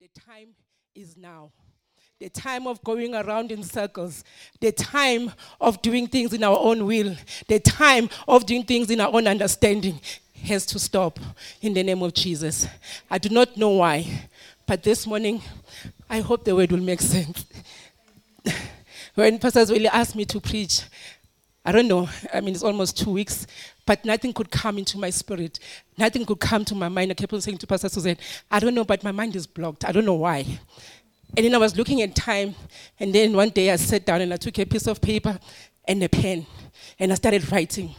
The time is now. The time of going around in circles, the time of doing things in our own will, the time of doing things in our own understanding has to stop in the name of Jesus. I do not know why, but this morning, I hope the word will make sense. when Pastor Zweli asked me to preach, I don't know, I mean, it's almost two weeks, but nothing could come into my spirit. Nothing could come to my mind. I kept on saying to Pastor Susan, I don't know, but my mind is blocked. I don't know why. And then I was looking at time, and then one day I sat down and I took a piece of paper and a pen, and I started writing.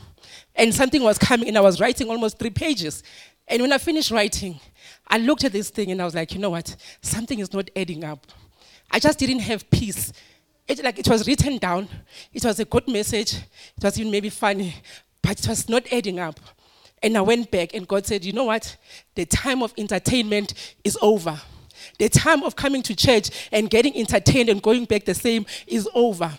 And something was coming, and I was writing almost three pages. And when I finished writing, I looked at this thing and I was like, you know what? Something is not adding up. I just didn't have peace. It, like, it was written down. It was a good message. It was even maybe funny, but it was not adding up. And I went back, and God said, You know what? The time of entertainment is over. The time of coming to church and getting entertained and going back the same is over.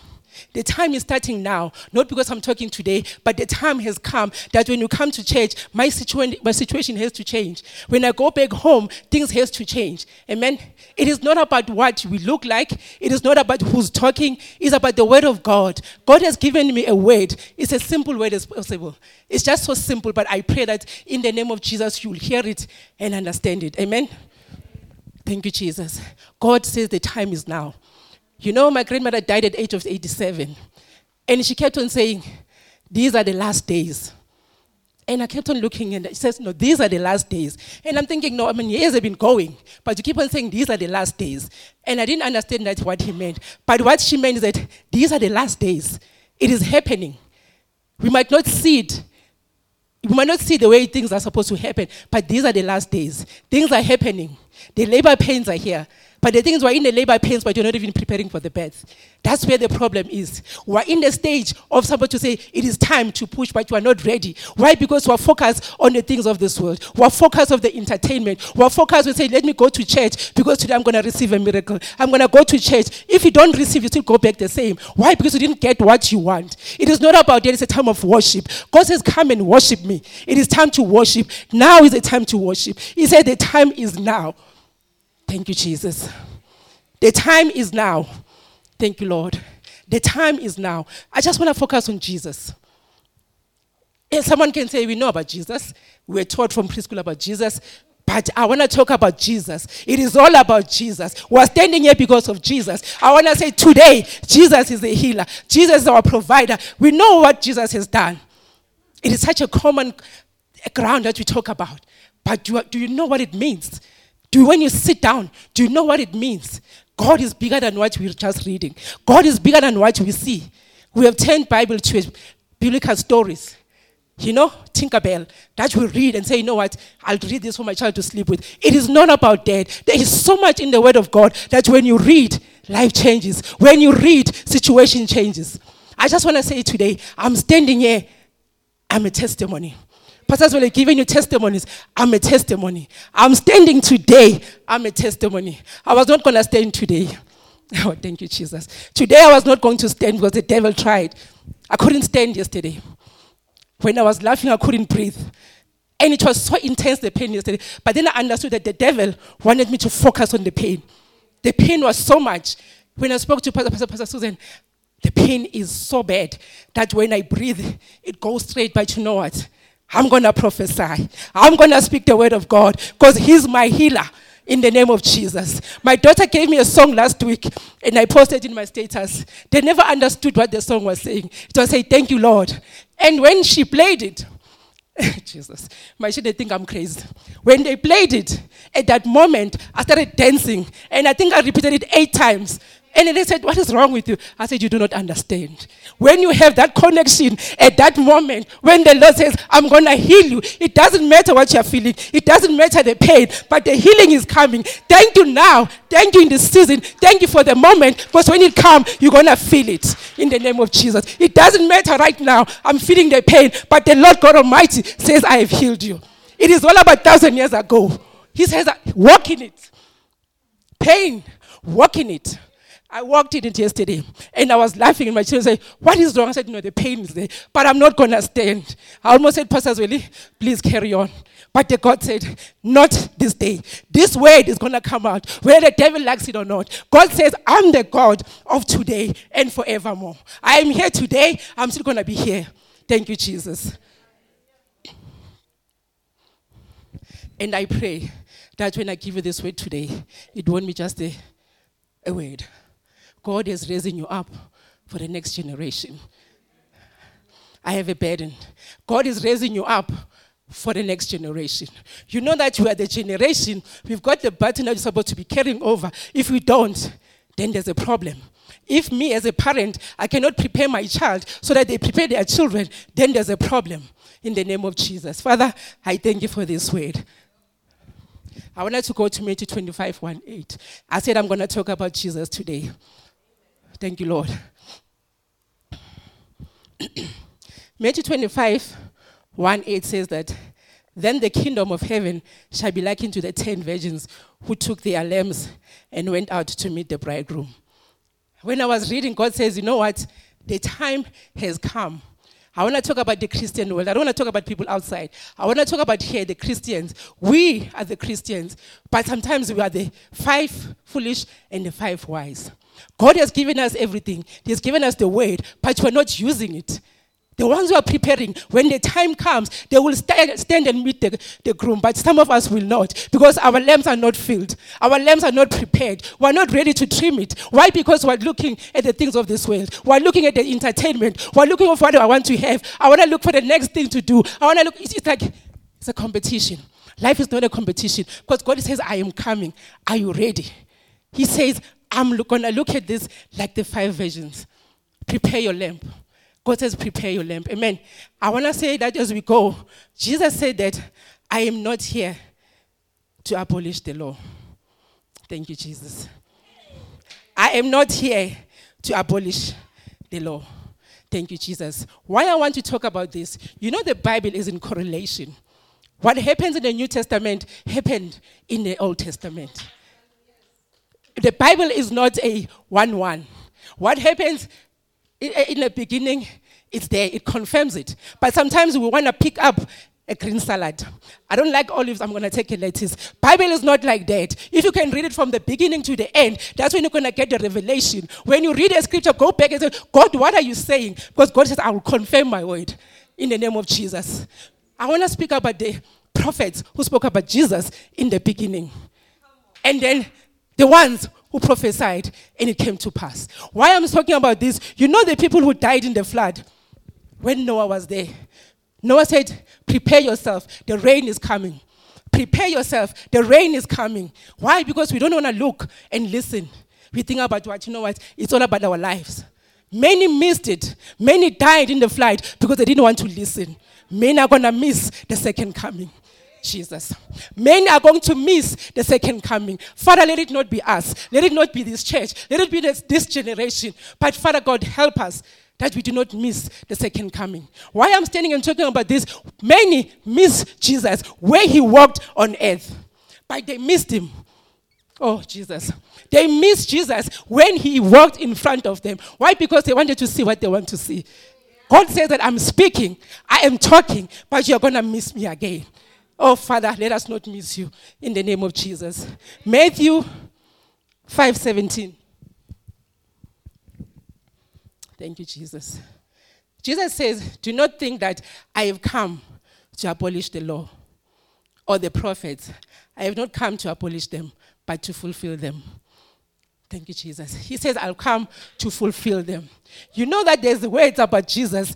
The time is starting now, not because I'm talking today, but the time has come that when you come to church, my, situa- my situation has to change. When I go back home, things has to change. Amen. It is not about what we look like. It is not about who's talking. It's about the word of God. God has given me a word. It's a simple word as possible. It's just so simple, but I pray that in the name of Jesus, you'll hear it and understand it. Amen. Thank you, Jesus. God says the time is now. You know, my grandmother died at the age of 87. And she kept on saying, These are the last days. And I kept on looking and she says, No, these are the last days. And I'm thinking, No, I mean, years have been going, but you keep on saying these are the last days. And I didn't understand that's what he meant. But what she meant is that these are the last days. It is happening. We might not see it. We might not see the way things are supposed to happen, but these are the last days. Things are happening. The labor pains are here. But the thing is, we're in the labor pains, but you're not even preparing for the birth. That's where the problem is. We're in the stage of somebody to say, it is time to push, but you are not ready. Why? Because we're focused on the things of this world. We're focused on the entertainment. We're focused, we say, let me go to church because today I'm going to receive a miracle. I'm going to go to church. If you don't receive, you still go back the same. Why? Because you didn't get what you want. It is not about that. It's a time of worship. God says, come and worship me. It is time to worship. Now is the time to worship. He said, the time is now. Thank you, Jesus. The time is now. Thank you, Lord. The time is now. I just want to focus on Jesus. If someone can say, We know about Jesus, we were taught from preschool about Jesus, but I want to talk about Jesus. It is all about Jesus. We're standing here because of Jesus. I want to say today, Jesus is the healer, Jesus is our provider. We know what Jesus has done. It is such a common ground that we talk about. But do you know what it means? Do when you sit down, do you know what it means? God is bigger than what we're just reading. God is bigger than what we see. We have turned Bible to biblical stories. You know, Tinkerbell, that we read and say, you know what, I'll read this for my child to sleep with. It is not about that. There is so much in the Word of God that when you read, life changes. When you read, situation changes. I just want to say today, I'm standing here, I'm a testimony. Pastors were giving you testimonies. I'm a testimony. I'm standing today. I'm a testimony. I was not going to stand today. Oh, thank you, Jesus. Today I was not going to stand because the devil tried. I couldn't stand yesterday. When I was laughing, I couldn't breathe. And it was so intense, the pain yesterday. But then I understood that the devil wanted me to focus on the pain. The pain was so much. When I spoke to Pastor, Pastor, Pastor Susan, the pain is so bad that when I breathe, it goes straight. But you know what? I'm going to prophesy. I'm going to speak the word of God because He's my healer in the name of Jesus. My daughter gave me a song last week and I posted in my status. They never understood what the song was saying. It was saying, Thank you, Lord. And when she played it, Jesus, my children think I'm crazy. When they played it, at that moment, I started dancing. And I think I repeated it eight times. And they said, What is wrong with you? I said, You do not understand. When you have that connection at that moment, when the Lord says, I'm going to heal you, it doesn't matter what you're feeling, it doesn't matter the pain, but the healing is coming. Thank you now. Thank you in this season. Thank you for the moment, because when it comes, you're going to feel it in the name of Jesus. It doesn't matter right now. I'm feeling the pain, but the Lord God Almighty says, I have healed you. It is all about thousand years ago. He says, Walk in it. Pain, walk in it. I walked in it yesterday and I was laughing and my children said, What is wrong? I said, No, the pain is there, but I'm not going to stand. I almost said, Pastor Zweli, please carry on. But the God said, Not this day. This word is going to come out, whether the devil likes it or not. God says, I'm the God of today and forevermore. I am here today. I'm still going to be here. Thank you, Jesus. And I pray that when I give you this word today, it won't be just a, a word. God is raising you up for the next generation. I have a burden. God is raising you up for the next generation. You know that you are the generation, we've got the button that you're supposed to be carrying over. If we don't, then there's a problem. If me as a parent, I cannot prepare my child so that they prepare their children, then there's a problem. In the name of Jesus. Father, I thank you for this word. I wanted to go to Matthew 25, 1 8. I said I'm going to talk about Jesus today. Thank you, Lord. Matthew 25, 1 8 says that, Then the kingdom of heaven shall be likened to the ten virgins who took their lamps and went out to meet the bridegroom. When I was reading, God says, You know what? The time has come. I want to talk about the Christian world. I don't want to talk about people outside. I want to talk about here, the Christians. We are the Christians, but sometimes we are the five foolish and the five wise. God has given us everything, He has given us the word, but we're not using it. The ones who are preparing, when the time comes, they will stand, stand and meet the, the groom, but some of us will not because our lamps are not filled. Our lamps are not prepared. We're not ready to trim it. Why? Because we're looking at the things of this world. We're looking at the entertainment. We're looking for what I want to have. I want to look for the next thing to do. I want to look, it's, it's like it's a competition. Life is not a competition because God says, I am coming. Are you ready? He says, I'm going to look at this like the five versions. Prepare your lamp God says, prepare your lamp. Amen. I want to say that as we go, Jesus said that I am not here to abolish the law. Thank you, Jesus. I am not here to abolish the law. Thank you, Jesus. Why I want to talk about this, you know, the Bible is in correlation. What happens in the New Testament happened in the Old Testament. The Bible is not a one one. What happens in the beginning, it's there, it confirms it. But sometimes we want to pick up a green salad. I don't like olives, I'm going to take a lettuce. Bible is not like that. If you can read it from the beginning to the end, that's when you're going to get the revelation. When you read a scripture, go back and say, God, what are you saying? Because God says, I will confirm my word in the name of Jesus. I want to speak about the prophets who spoke about Jesus in the beginning. And then the ones who prophesied and it came to pass. Why I'm talking about this, you know the people who died in the flood when Noah was there. Noah said, Prepare yourself, the rain is coming. Prepare yourself, the rain is coming. Why? Because we don't want to look and listen. We think about what, you know what, it's all about our lives. Many missed it. Many died in the flood because they didn't want to listen. Many are going to miss the second coming. Jesus. Many are going to miss the second coming. Father, let it not be us. Let it not be this church. Let it be this, this generation. But Father God, help us that we do not miss the second coming. Why I'm standing and talking about this, many miss Jesus where he walked on earth. But they missed him. Oh, Jesus. They missed Jesus when he walked in front of them. Why? Because they wanted to see what they want to see. God says that I'm speaking, I am talking, but you're going to miss me again. Oh, Father, let us not miss you in the name of Jesus. Matthew 5:17. Thank you, Jesus. Jesus says, Do not think that I have come to abolish the law or the prophets. I have not come to abolish them, but to fulfill them. Thank you, Jesus. He says, I'll come to fulfill them. You know that there's words about Jesus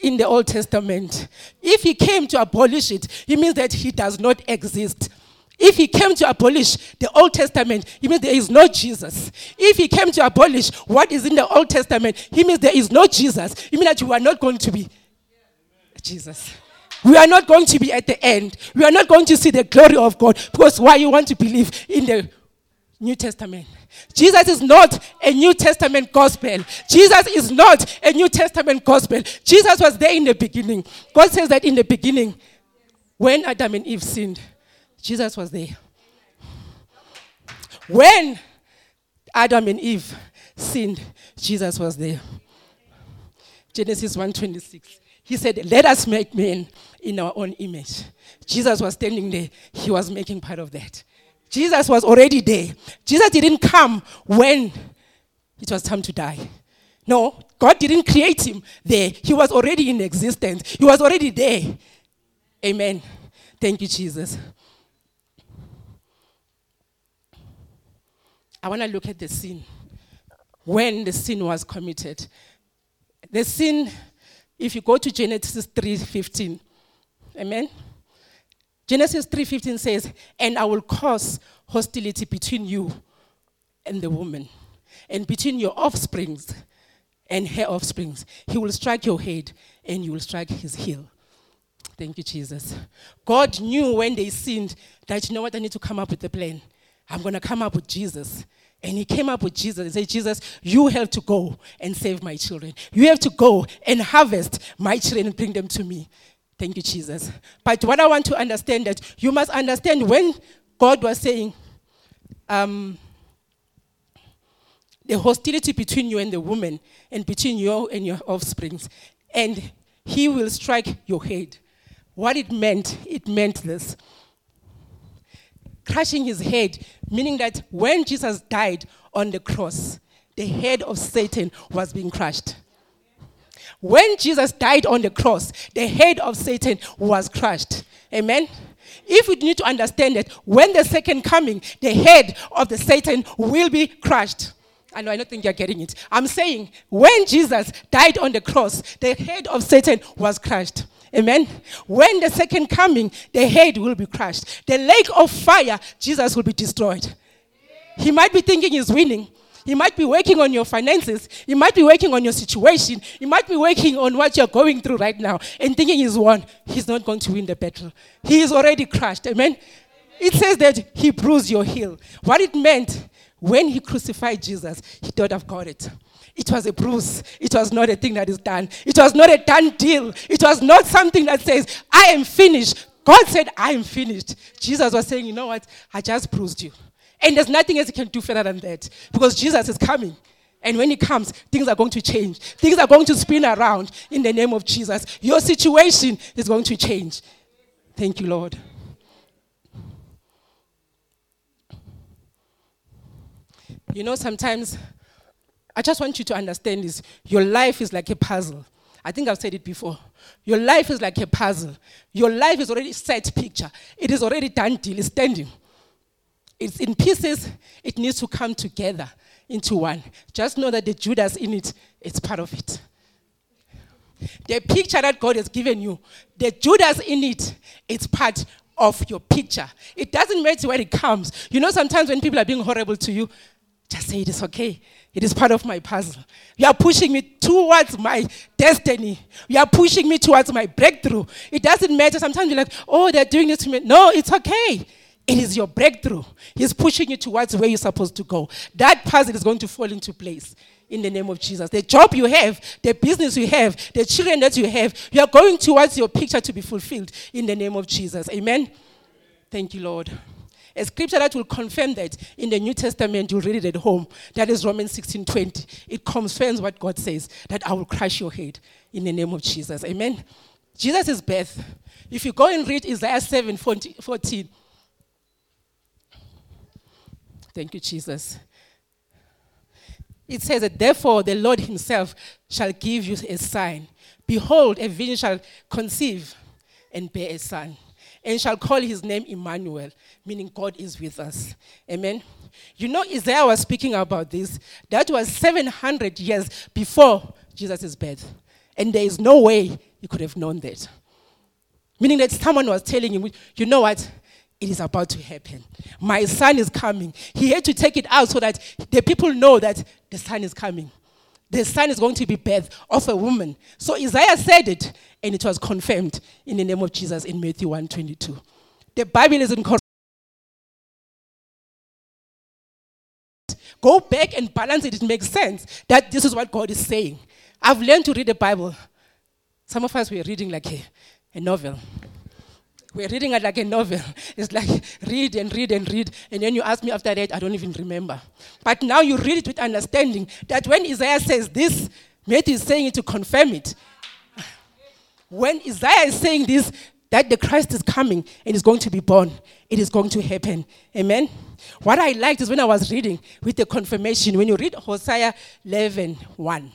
in the Old Testament. If he came to abolish it, it means that he does not exist. If he came to abolish the Old Testament, he means there is no Jesus. If he came to abolish what is in the Old Testament, he means there is no Jesus. He means that you are not going to be Jesus. We are not going to be at the end. We are not going to see the glory of God because why you want to believe in the New Testament. Jesus is not a New Testament gospel. Jesus is not a New Testament gospel. Jesus was there in the beginning. God says that in the beginning, when Adam and Eve sinned, Jesus was there. When Adam and Eve sinned, Jesus was there. Genesis 1:26. He said, "Let us make men in our own image. Jesus was standing there, he was making part of that. Jesus was already there. Jesus didn't come when it was time to die. No, God didn't create him there. He was already in existence, he was already there. Amen. Thank you, Jesus. I want to look at the sin. When the sin was committed. The sin, if you go to Genesis 3:15, amen. Genesis 3:15 says, "And I will cause hostility between you and the woman, and between your offsprings and her offsprings. He will strike your head, and you will strike his heel." Thank you, Jesus. God knew when they sinned that, you know what, I need to come up with a plan. I'm going to come up with Jesus. And he came up with Jesus and said, Jesus, you have to go and save my children. You have to go and harvest my children and bring them to me. Thank you, Jesus. But what I want to understand that you must understand when God was saying um, the hostility between you and the woman and between you and your offsprings, and he will strike your head. What it meant, it meant this crushing his head, meaning that when Jesus died on the cross, the head of Satan was being crushed. When Jesus died on the cross, the head of Satan was crushed. Amen. If we need to understand that when the second coming, the head of the Satan will be crushed. I know, I don't think you're getting it. I'm saying when Jesus died on the cross, the head of Satan was crushed. Amen. When the second coming, the head will be crushed. The lake of fire, Jesus will be destroyed. He might be thinking he's winning. He might be working on your finances. You might be working on your situation. You might be working on what you're going through right now and thinking he's won. He's not going to win the battle. He is already crushed. Amen. It says that he bruised your heel. What it meant when he crucified Jesus, he thought, I've got it. It was a bruise. It was not a thing that is done. It was not a done deal. It was not something that says, I am finished. God said, I am finished. Jesus was saying, You know what? I just bruised you. And there's nothing else you can do further than that because Jesus is coming. And when he comes, things are going to change. Things are going to spin around in the name of Jesus. Your situation is going to change. Thank you, Lord. You know, sometimes I just want you to understand this. Your life is like a puzzle. I think I've said it before. Your life is like a puzzle. Your life is already set picture. It is already done deal. It's standing. It's in pieces. It needs to come together into one. Just know that the Judas in it, it is part of it. The picture that God has given you, the Judas in it, it's part of your picture. It doesn't matter where it comes. You know, sometimes when people are being horrible to you, just say it is okay. It is part of my puzzle. You are pushing me towards my destiny. You are pushing me towards my breakthrough. It doesn't matter. Sometimes you're like, oh, they're doing this to me. No, it's okay. It is your breakthrough. He's pushing you towards where you're supposed to go. That puzzle is going to fall into place in the name of Jesus. The job you have, the business you have, the children that you have, you are going towards your picture to be fulfilled in the name of Jesus. Amen. Thank you, Lord. A scripture that will confirm that in the New Testament, you'll read it at home. That is Romans 16 20. It confirms what God says that I will crush your head in the name of Jesus. Amen. Jesus' is birth. If you go and read Isaiah 7 14. Thank you, Jesus. It says that, therefore, the Lord Himself shall give you a sign. Behold, a virgin shall conceive and bear a son and shall call his name Emmanuel, meaning God is with us. Amen. You know, Isaiah was speaking about this. That was 700 years before Jesus' birth. And there is no way he could have known that. Meaning that someone was telling him, you know what? It is about to happen. My son is coming. He had to take it out so that the people know that the son is coming. The son is going to be birth of a woman. So Isaiah said it, and it was confirmed in the name of Jesus in Matthew 1:22. The Bible is in Go back and balance it. It makes sense that this is what God is saying. I've learned to read the Bible. Some of us were reading like a, a novel. We're reading it like a novel. It's like read and read and read. And then you ask me after that, I don't even remember. But now you read it with understanding that when Isaiah says this, Matthew is saying it to confirm it. When Isaiah is saying this, that the Christ is coming and is going to be born, it is going to happen. Amen. What I liked is when I was reading with the confirmation, when you read Hosea 11 1,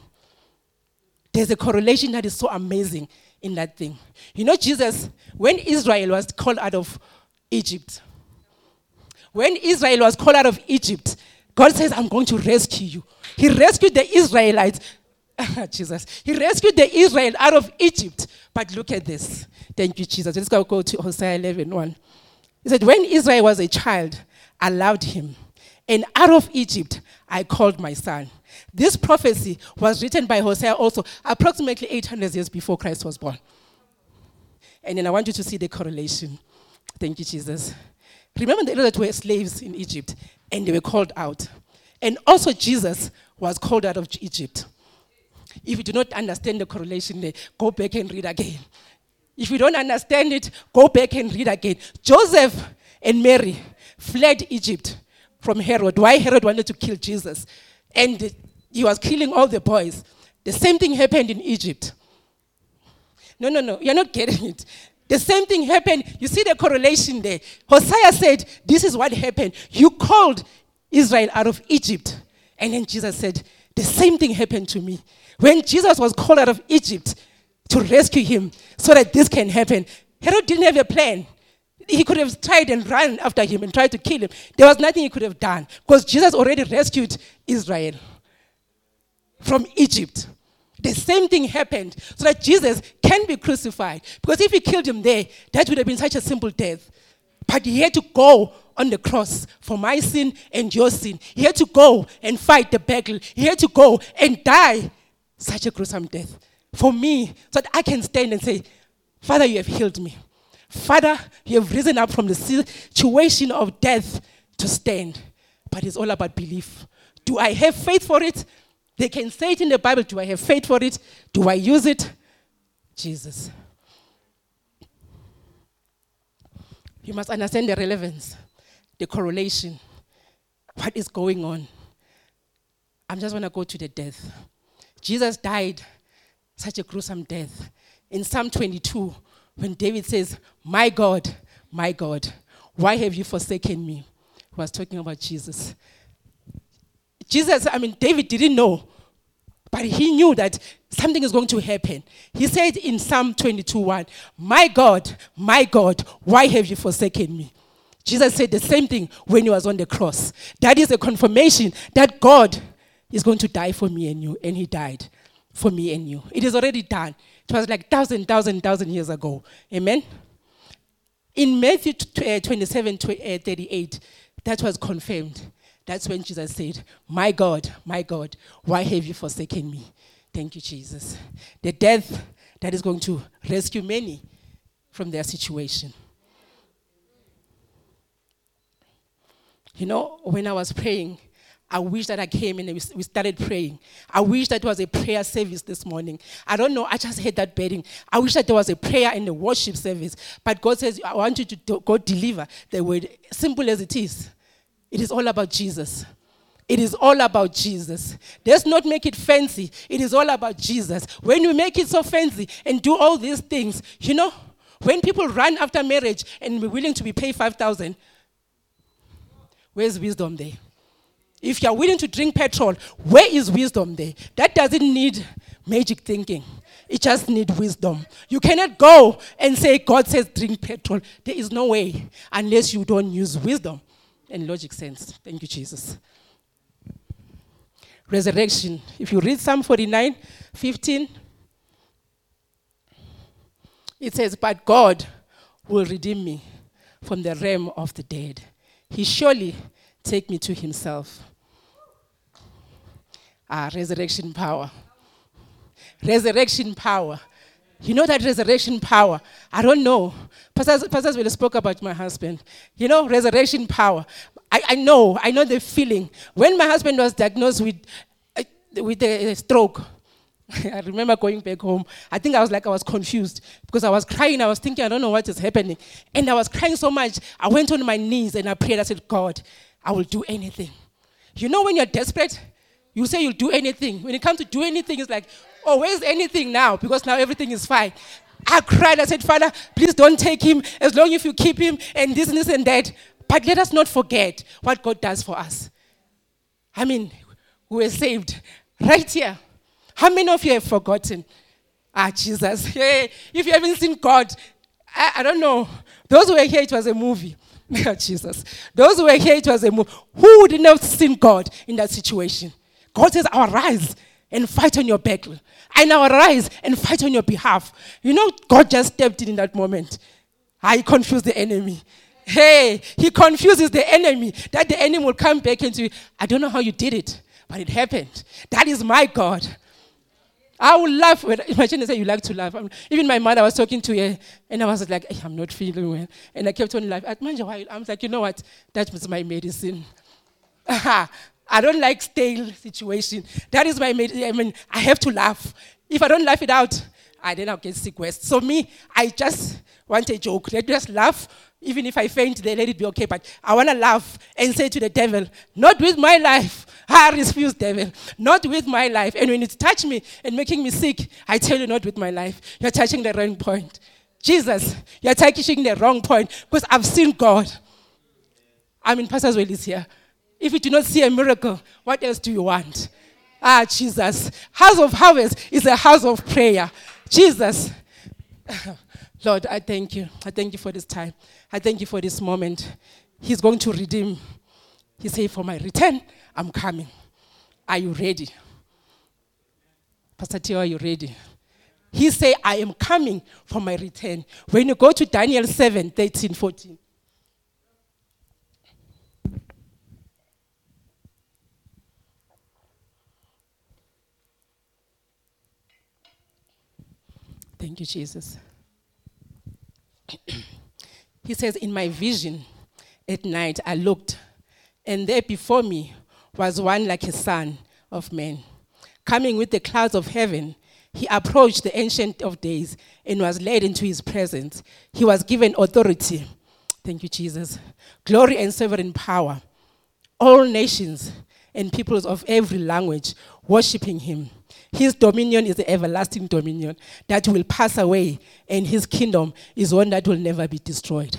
there's a correlation that is so amazing in that thing. You know, Jesus, when Israel was called out of Egypt, when Israel was called out of Egypt, God says, I'm going to rescue you. He rescued the Israelites. Jesus. He rescued the Israel out of Egypt. But look at this. Thank you, Jesus. Let's go, go to Hosea 11 1. He said, When Israel was a child, I loved him. And out of Egypt, I called my son. This prophecy was written by Hosea also approximately 800 years before Christ was born. And then I want you to see the correlation. Thank you, Jesus. Remember the Israelites were slaves in Egypt and they were called out. And also, Jesus was called out of Egypt. If you do not understand the correlation go back and read again. If you don't understand it, go back and read again. Joseph and Mary fled Egypt from Herod. Why Herod wanted to kill Jesus? And he was killing all the boys. The same thing happened in Egypt. No, no, no, you're not getting it. The same thing happened. You see the correlation there. Hosea said, This is what happened. You called Israel out of Egypt. And then Jesus said, The same thing happened to me. When Jesus was called out of Egypt to rescue him so that this can happen, Herod didn't have a plan. He could have tried and run after him and tried to kill him. There was nothing he could have done because Jesus already rescued Israel from Egypt. The same thing happened so that Jesus can be crucified. Because if he killed him there, that would have been such a simple death. But he had to go on the cross for my sin and your sin. He had to go and fight the battle. He had to go and die such a gruesome death for me so that I can stand and say, Father, you have healed me. Father, you have risen up from the situation of death to stand. But it's all about belief. Do I have faith for it? They can say it in the Bible. Do I have faith for it? Do I use it? Jesus. You must understand the relevance, the correlation, what is going on. I'm just going to go to the death. Jesus died such a gruesome death. In Psalm 22, when David says, My God, my God, why have you forsaken me? He was talking about Jesus. Jesus, I mean, David didn't know, but he knew that something is going to happen. He said in Psalm 22 1, My God, my God, why have you forsaken me? Jesus said the same thing when he was on the cross. That is a confirmation that God is going to die for me and you, and he died for me and you. It is already done. It was like thousand, thousand, thousand years ago. Amen? In Matthew uh, 27 uh, 38, that was confirmed. That's when Jesus said, My God, my God, why have you forsaken me? Thank you, Jesus. The death that is going to rescue many from their situation. You know, when I was praying, I wish that I came and we started praying. I wish that it was a prayer service this morning. I don't know, I just heard that bedding. I wish that there was a prayer in the worship service. But God says, I want you to go deliver the word, simple as it is. It is all about Jesus. It is all about Jesus. Let's not make it fancy. It is all about Jesus. When we make it so fancy and do all these things, you know, when people run after marriage and we're willing to be paid 5,000, where's wisdom there? If you're willing to drink petrol, where is wisdom there? That doesn't need magic thinking. It just needs wisdom. You cannot go and say, God says drink petrol. There is no way unless you don't use wisdom and logic sense. Thank you, Jesus. Resurrection. If you read Psalm 49 15, it says, But God will redeem me from the realm of the dead. He surely take me to himself. Ah, resurrection power. Resurrection power. You know that resurrection power? I don't know. Pastors, Pastors will spoke about my husband. You know, resurrection power. I, I know, I know the feeling. When my husband was diagnosed with, uh, with a stroke, I remember going back home. I think I was like, I was confused because I was crying. I was thinking, I don't know what is happening. And I was crying so much. I went on my knees and I prayed. I said, God, I will do anything. You know, when you're desperate, you say you'll do anything. When it comes to do anything, it's like, oh, where's anything now? Because now everything is fine. I cried. I said, Father, please don't take him as long as you keep him and this and this and that. But let us not forget what God does for us. I mean, we were saved right here. How many of you have forgotten? Ah, Jesus. Hey, if you haven't seen God, I, I don't know. Those who were here, it was a movie. Jesus. Those who were here, it was a movie. Who would not have seen God in that situation? God says, Arise and fight on your battle. I now arise and fight on your behalf. You know, God just stepped in in that moment. I confused the enemy. Hey, he confuses the enemy that the enemy will come back into. I don't know how you did it, but it happened. That is my God. I would laugh. When, imagine they say you like to laugh. even my mother was talking to her, and I was like, I'm not feeling well. And I kept on laughing. I was like, you know what? That was my medicine. I don't like stale situation. That is my medicine. I mean, I have to laugh. If I don't laugh it out, I then I'll get sick. So me, I just want a joke. Let just laugh. Even if I faint, they let it be okay. But I want to laugh and say to the devil, not with my life. I refuse, devil. Not with my life. And when you touch me and making me sick, I tell you, not with my life. You're touching the wrong point. Jesus, you're touching the wrong point because I've seen God. I mean, Pastor Well is here. If you do not see a miracle, what else do you want? Ah, Jesus. House of Harvest is a house of prayer. Jesus. Lord, I thank you. I thank you for this time. I thank you for this moment. He's going to redeem. He said, For my return, I'm coming. Are you ready? Pastor Tio, are you ready? He said, I am coming for my return. When you go to Daniel 7 13, 14. Thank you, Jesus. he says, In my vision at night, I looked, and there before me was one like a son of man. Coming with the clouds of heaven, he approached the Ancient of Days and was led into his presence. He was given authority. Thank you, Jesus. Glory and sovereign power. All nations and peoples of every language worshiping him. His dominion is the everlasting dominion that will pass away, and his kingdom is one that will never be destroyed.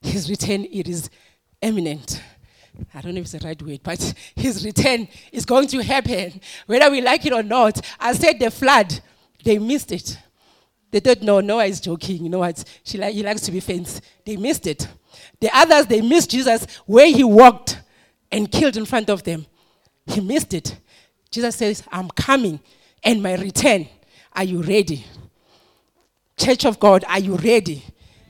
His return it is imminent. I don't know if it's the right word, but his return is going to happen, whether we like it or not. I said the flood, they missed it. They thought, no, Noah is joking. You know what? She like, he likes to be famous. They missed it. The others, they missed Jesus where he walked and killed in front of them. He missed it. Jesus says, I'm coming and my return. Are you ready? Church of God, are you ready?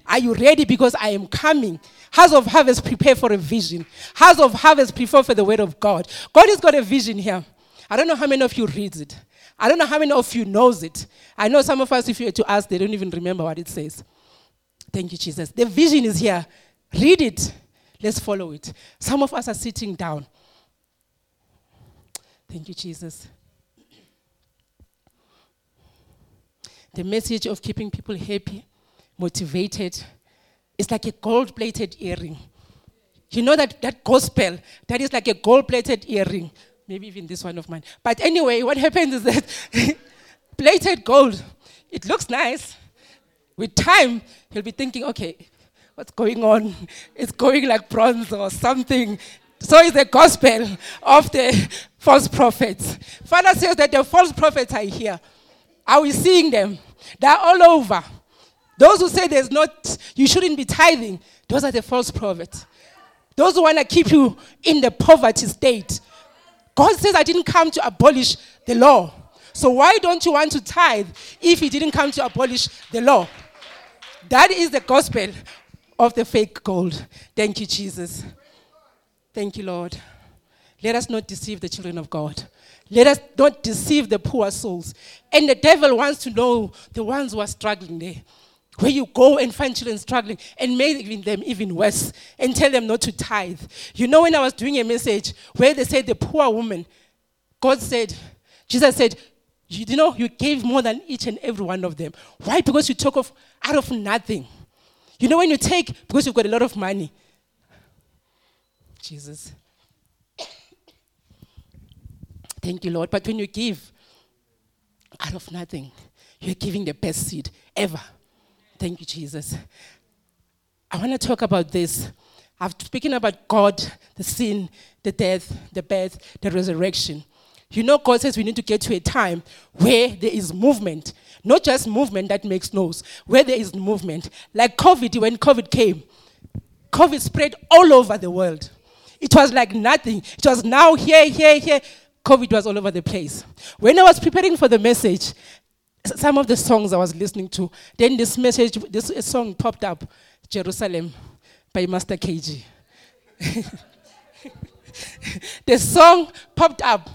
Are you ready? Because I am coming. House of Harvest, prepare for a vision. House of Harvest, prepare for the word of God. God has got a vision here. I don't know how many of you reads it. I don't know how many of you knows it. I know some of us, if you were to ask, they don't even remember what it says. Thank you, Jesus. The vision is here. Read it. Let's follow it. Some of us are sitting down. Thank you, Jesus. The message of keeping people happy motivated. It's like a gold plated earring. You know that, that gospel, that is like a gold plated earring. Maybe even this one of mine. But anyway, what happens is that plated gold, it looks nice. With time, you'll be thinking, okay, what's going on? It's going like bronze or something. So is the gospel of the false prophets. Father says that the false prophets are here. Are we seeing them? They're all over. Those who say there's not, you shouldn't be tithing, those are the false prophets. Those who want to keep you in the poverty state. God says, I didn't come to abolish the law. So why don't you want to tithe if He didn't come to abolish the law? That is the gospel of the fake gold. Thank you, Jesus. Thank you, Lord. Let us not deceive the children of God. Let us not deceive the poor souls. And the devil wants to know the ones who are struggling there. Where you go and find children struggling and make them even worse and tell them not to tithe. You know, when I was doing a message where they said the poor woman, God said, Jesus said, you know, you gave more than each and every one of them. Why? Because you took off out of nothing. You know, when you take, because you've got a lot of money. Jesus. Thank you, Lord. But when you give out of nothing, you're giving the best seed ever. Thank you, Jesus. I want to talk about this. I've speaking about God, the sin, the death, the birth, the resurrection. You know, God says we need to get to a time where there is movement, not just movement that makes noise, where there is movement. Like COVID, when COVID came, COVID spread all over the world. It was like nothing. It was now here, here, here. COVID was all over the place. When I was preparing for the message, some of the songs I was listening to, then this message, this song popped up Jerusalema by Master KG. the song popped up,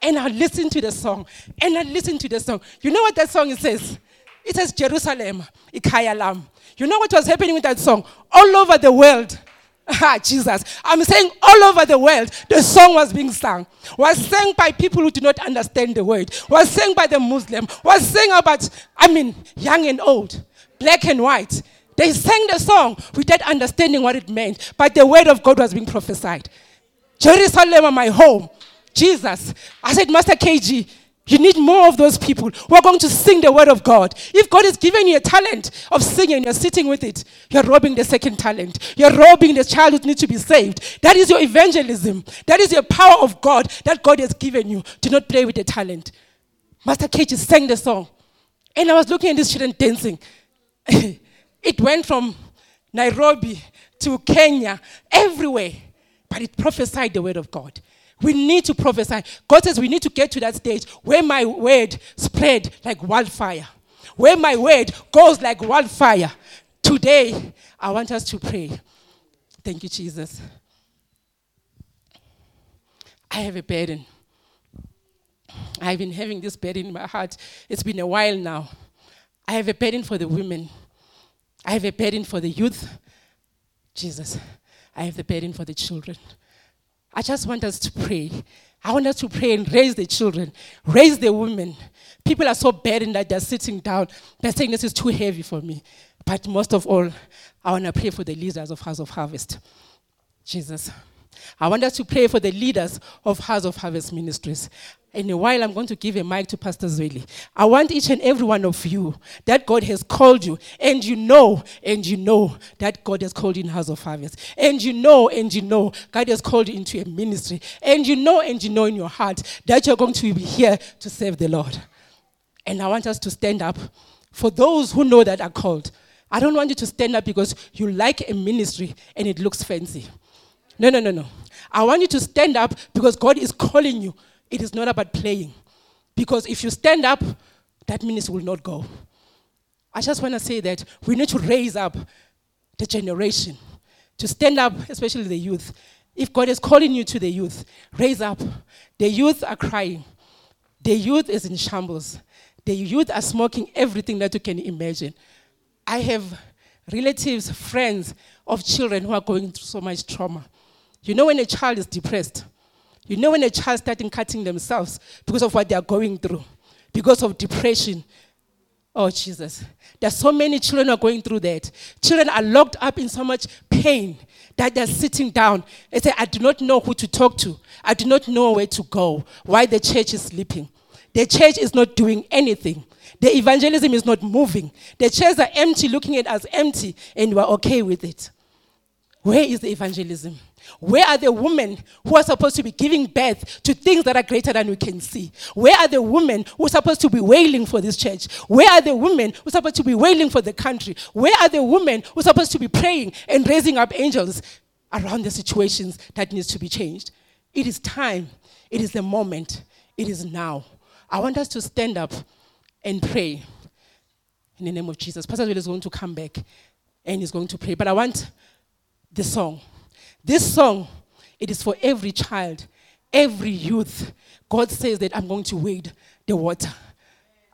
and I listened to the song, and I listened to the song. You know what that song says? It says Jerusalema, Ikayalam. You know what was happening with that song? All over the world. Ah, Jesus. I'm saying all over the world, the song was being sung. Was sung by people who do not understand the word. Was sung by the Muslim. Was sung about, I mean, young and old, black and white. They sang the song without understanding what it meant, but the word of God was being prophesied. Jerusalem, my home. Jesus. I said, Master KG, you need more of those people who are going to sing the word of God. If God has given you a talent of singing, you're sitting with it, you're robbing the second talent. You're robbing the child who needs to be saved. That is your evangelism. That is your power of God that God has given you. Do not play with the talent. Master KG sang the song. And I was looking at these children dancing. It went from Nairobi to Kenya, everywhere. But it prophesied the word of God. We need to prophesy. God says we need to get to that stage where my word spread like wildfire. Where my word goes like wildfire. Today, I want us to pray. Thank you, Jesus. I have a burden. I've been having this burden in my heart. It's been a while now. I have a burden for the women. I have a burden for the youth. Jesus, I have the burden for the children. I just want us to pray. I want us to pray and raise the children, raise the women. People are so burdened that they're sitting down. They're saying, This is too heavy for me. But most of all, I want to pray for the leaders of House of Harvest. Jesus. I want us to pray for the leaders of House of Harvest Ministries. In a while, I'm going to give a mic to Pastor Zweli. I want each and every one of you that God has called you, and you know, and you know that God has called you in House of Harvest, and you know, and you know God has called you into a ministry, and you know, and you know in your heart that you're going to be here to serve the Lord. And I want us to stand up for those who know that are called. I don't want you to stand up because you like a ministry and it looks fancy. No, no, no, no. I want you to stand up because God is calling you it is not about playing. Because if you stand up, that ministry will not go. I just want to say that we need to raise up the generation to stand up, especially the youth. If God is calling you to the youth, raise up. The youth are crying. The youth is in shambles. The youth are smoking everything that you can imagine. I have relatives, friends of children who are going through so much trauma. You know, when a child is depressed, you know when a child starting cutting themselves because of what they are going through, because of depression. Oh Jesus. There's so many children are going through that. Children are locked up in so much pain that they're sitting down and say, I do not know who to talk to. I do not know where to go. Why the church is sleeping. The church is not doing anything. The evangelism is not moving. The chairs are empty, looking at us empty, and we're okay with it. Where is the evangelism? Where are the women who are supposed to be giving birth to things that are greater than we can see? Where are the women who are supposed to be wailing for this church? Where are the women who are supposed to be wailing for the country? Where are the women who are supposed to be praying and raising up angels around the situations that needs to be changed? It is time. It is the moment. It is now. I want us to stand up and pray in the name of Jesus. Pastor Will is going to come back and he's going to pray. But I want the song. This song, it is for every child, every youth. God says that I'm going to wade the water.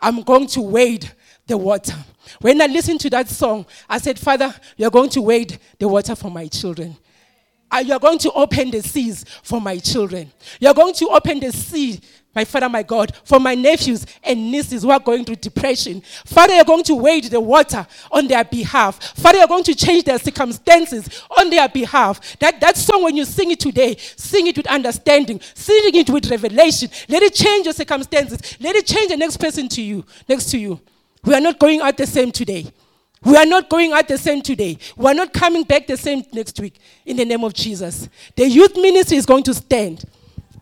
I'm going to wade the water. When I listened to that song, I said, Father, you're going to wade the water for my children. Uh, you're going to open the seas for my children. You're going to open the sea my Father, my God, for my nephews and nieces who are going through depression. Father, you're going to wade the water on their behalf. Father, you're going to change their circumstances on their behalf. That, that song, when you sing it today, sing it with understanding, sing it with revelation. Let it change your circumstances. Let it change the next person to you, next to you. We are not going out the same today. We are not going out the same today. We are not coming back the same next week in the name of Jesus. The youth ministry is going to stand.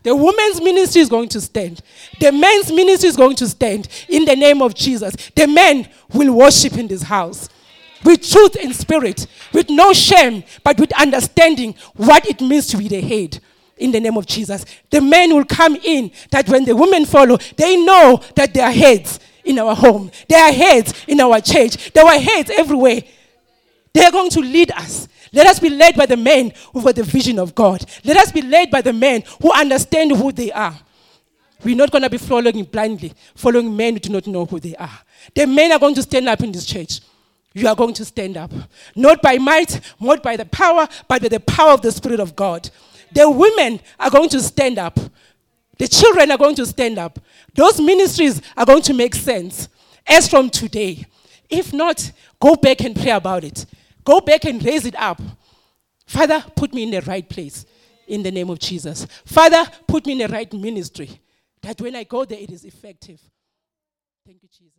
The women's ministry is going to stand. The men's ministry is going to stand in the name of Jesus. The men will worship in this house with truth and spirit, with no shame, but with understanding what it means to be the head in the name of Jesus. The men will come in that when the women follow, they know that they are heads in our home, they are heads in our church, they are heads everywhere. They are going to lead us. Let us be led by the men who have the vision of God. Let us be led by the men who understand who they are. We're not going to be following blindly, following men who do not know who they are. The men are going to stand up in this church. You are going to stand up. Not by might, not by the power, but by the power of the Spirit of God. The women are going to stand up. The children are going to stand up. Those ministries are going to make sense as from today. If not, go back and pray about it. Go back and raise it up. Father, put me in the right place in the name of Jesus. Father, put me in the right ministry that when I go there, it is effective. Thank you, Jesus.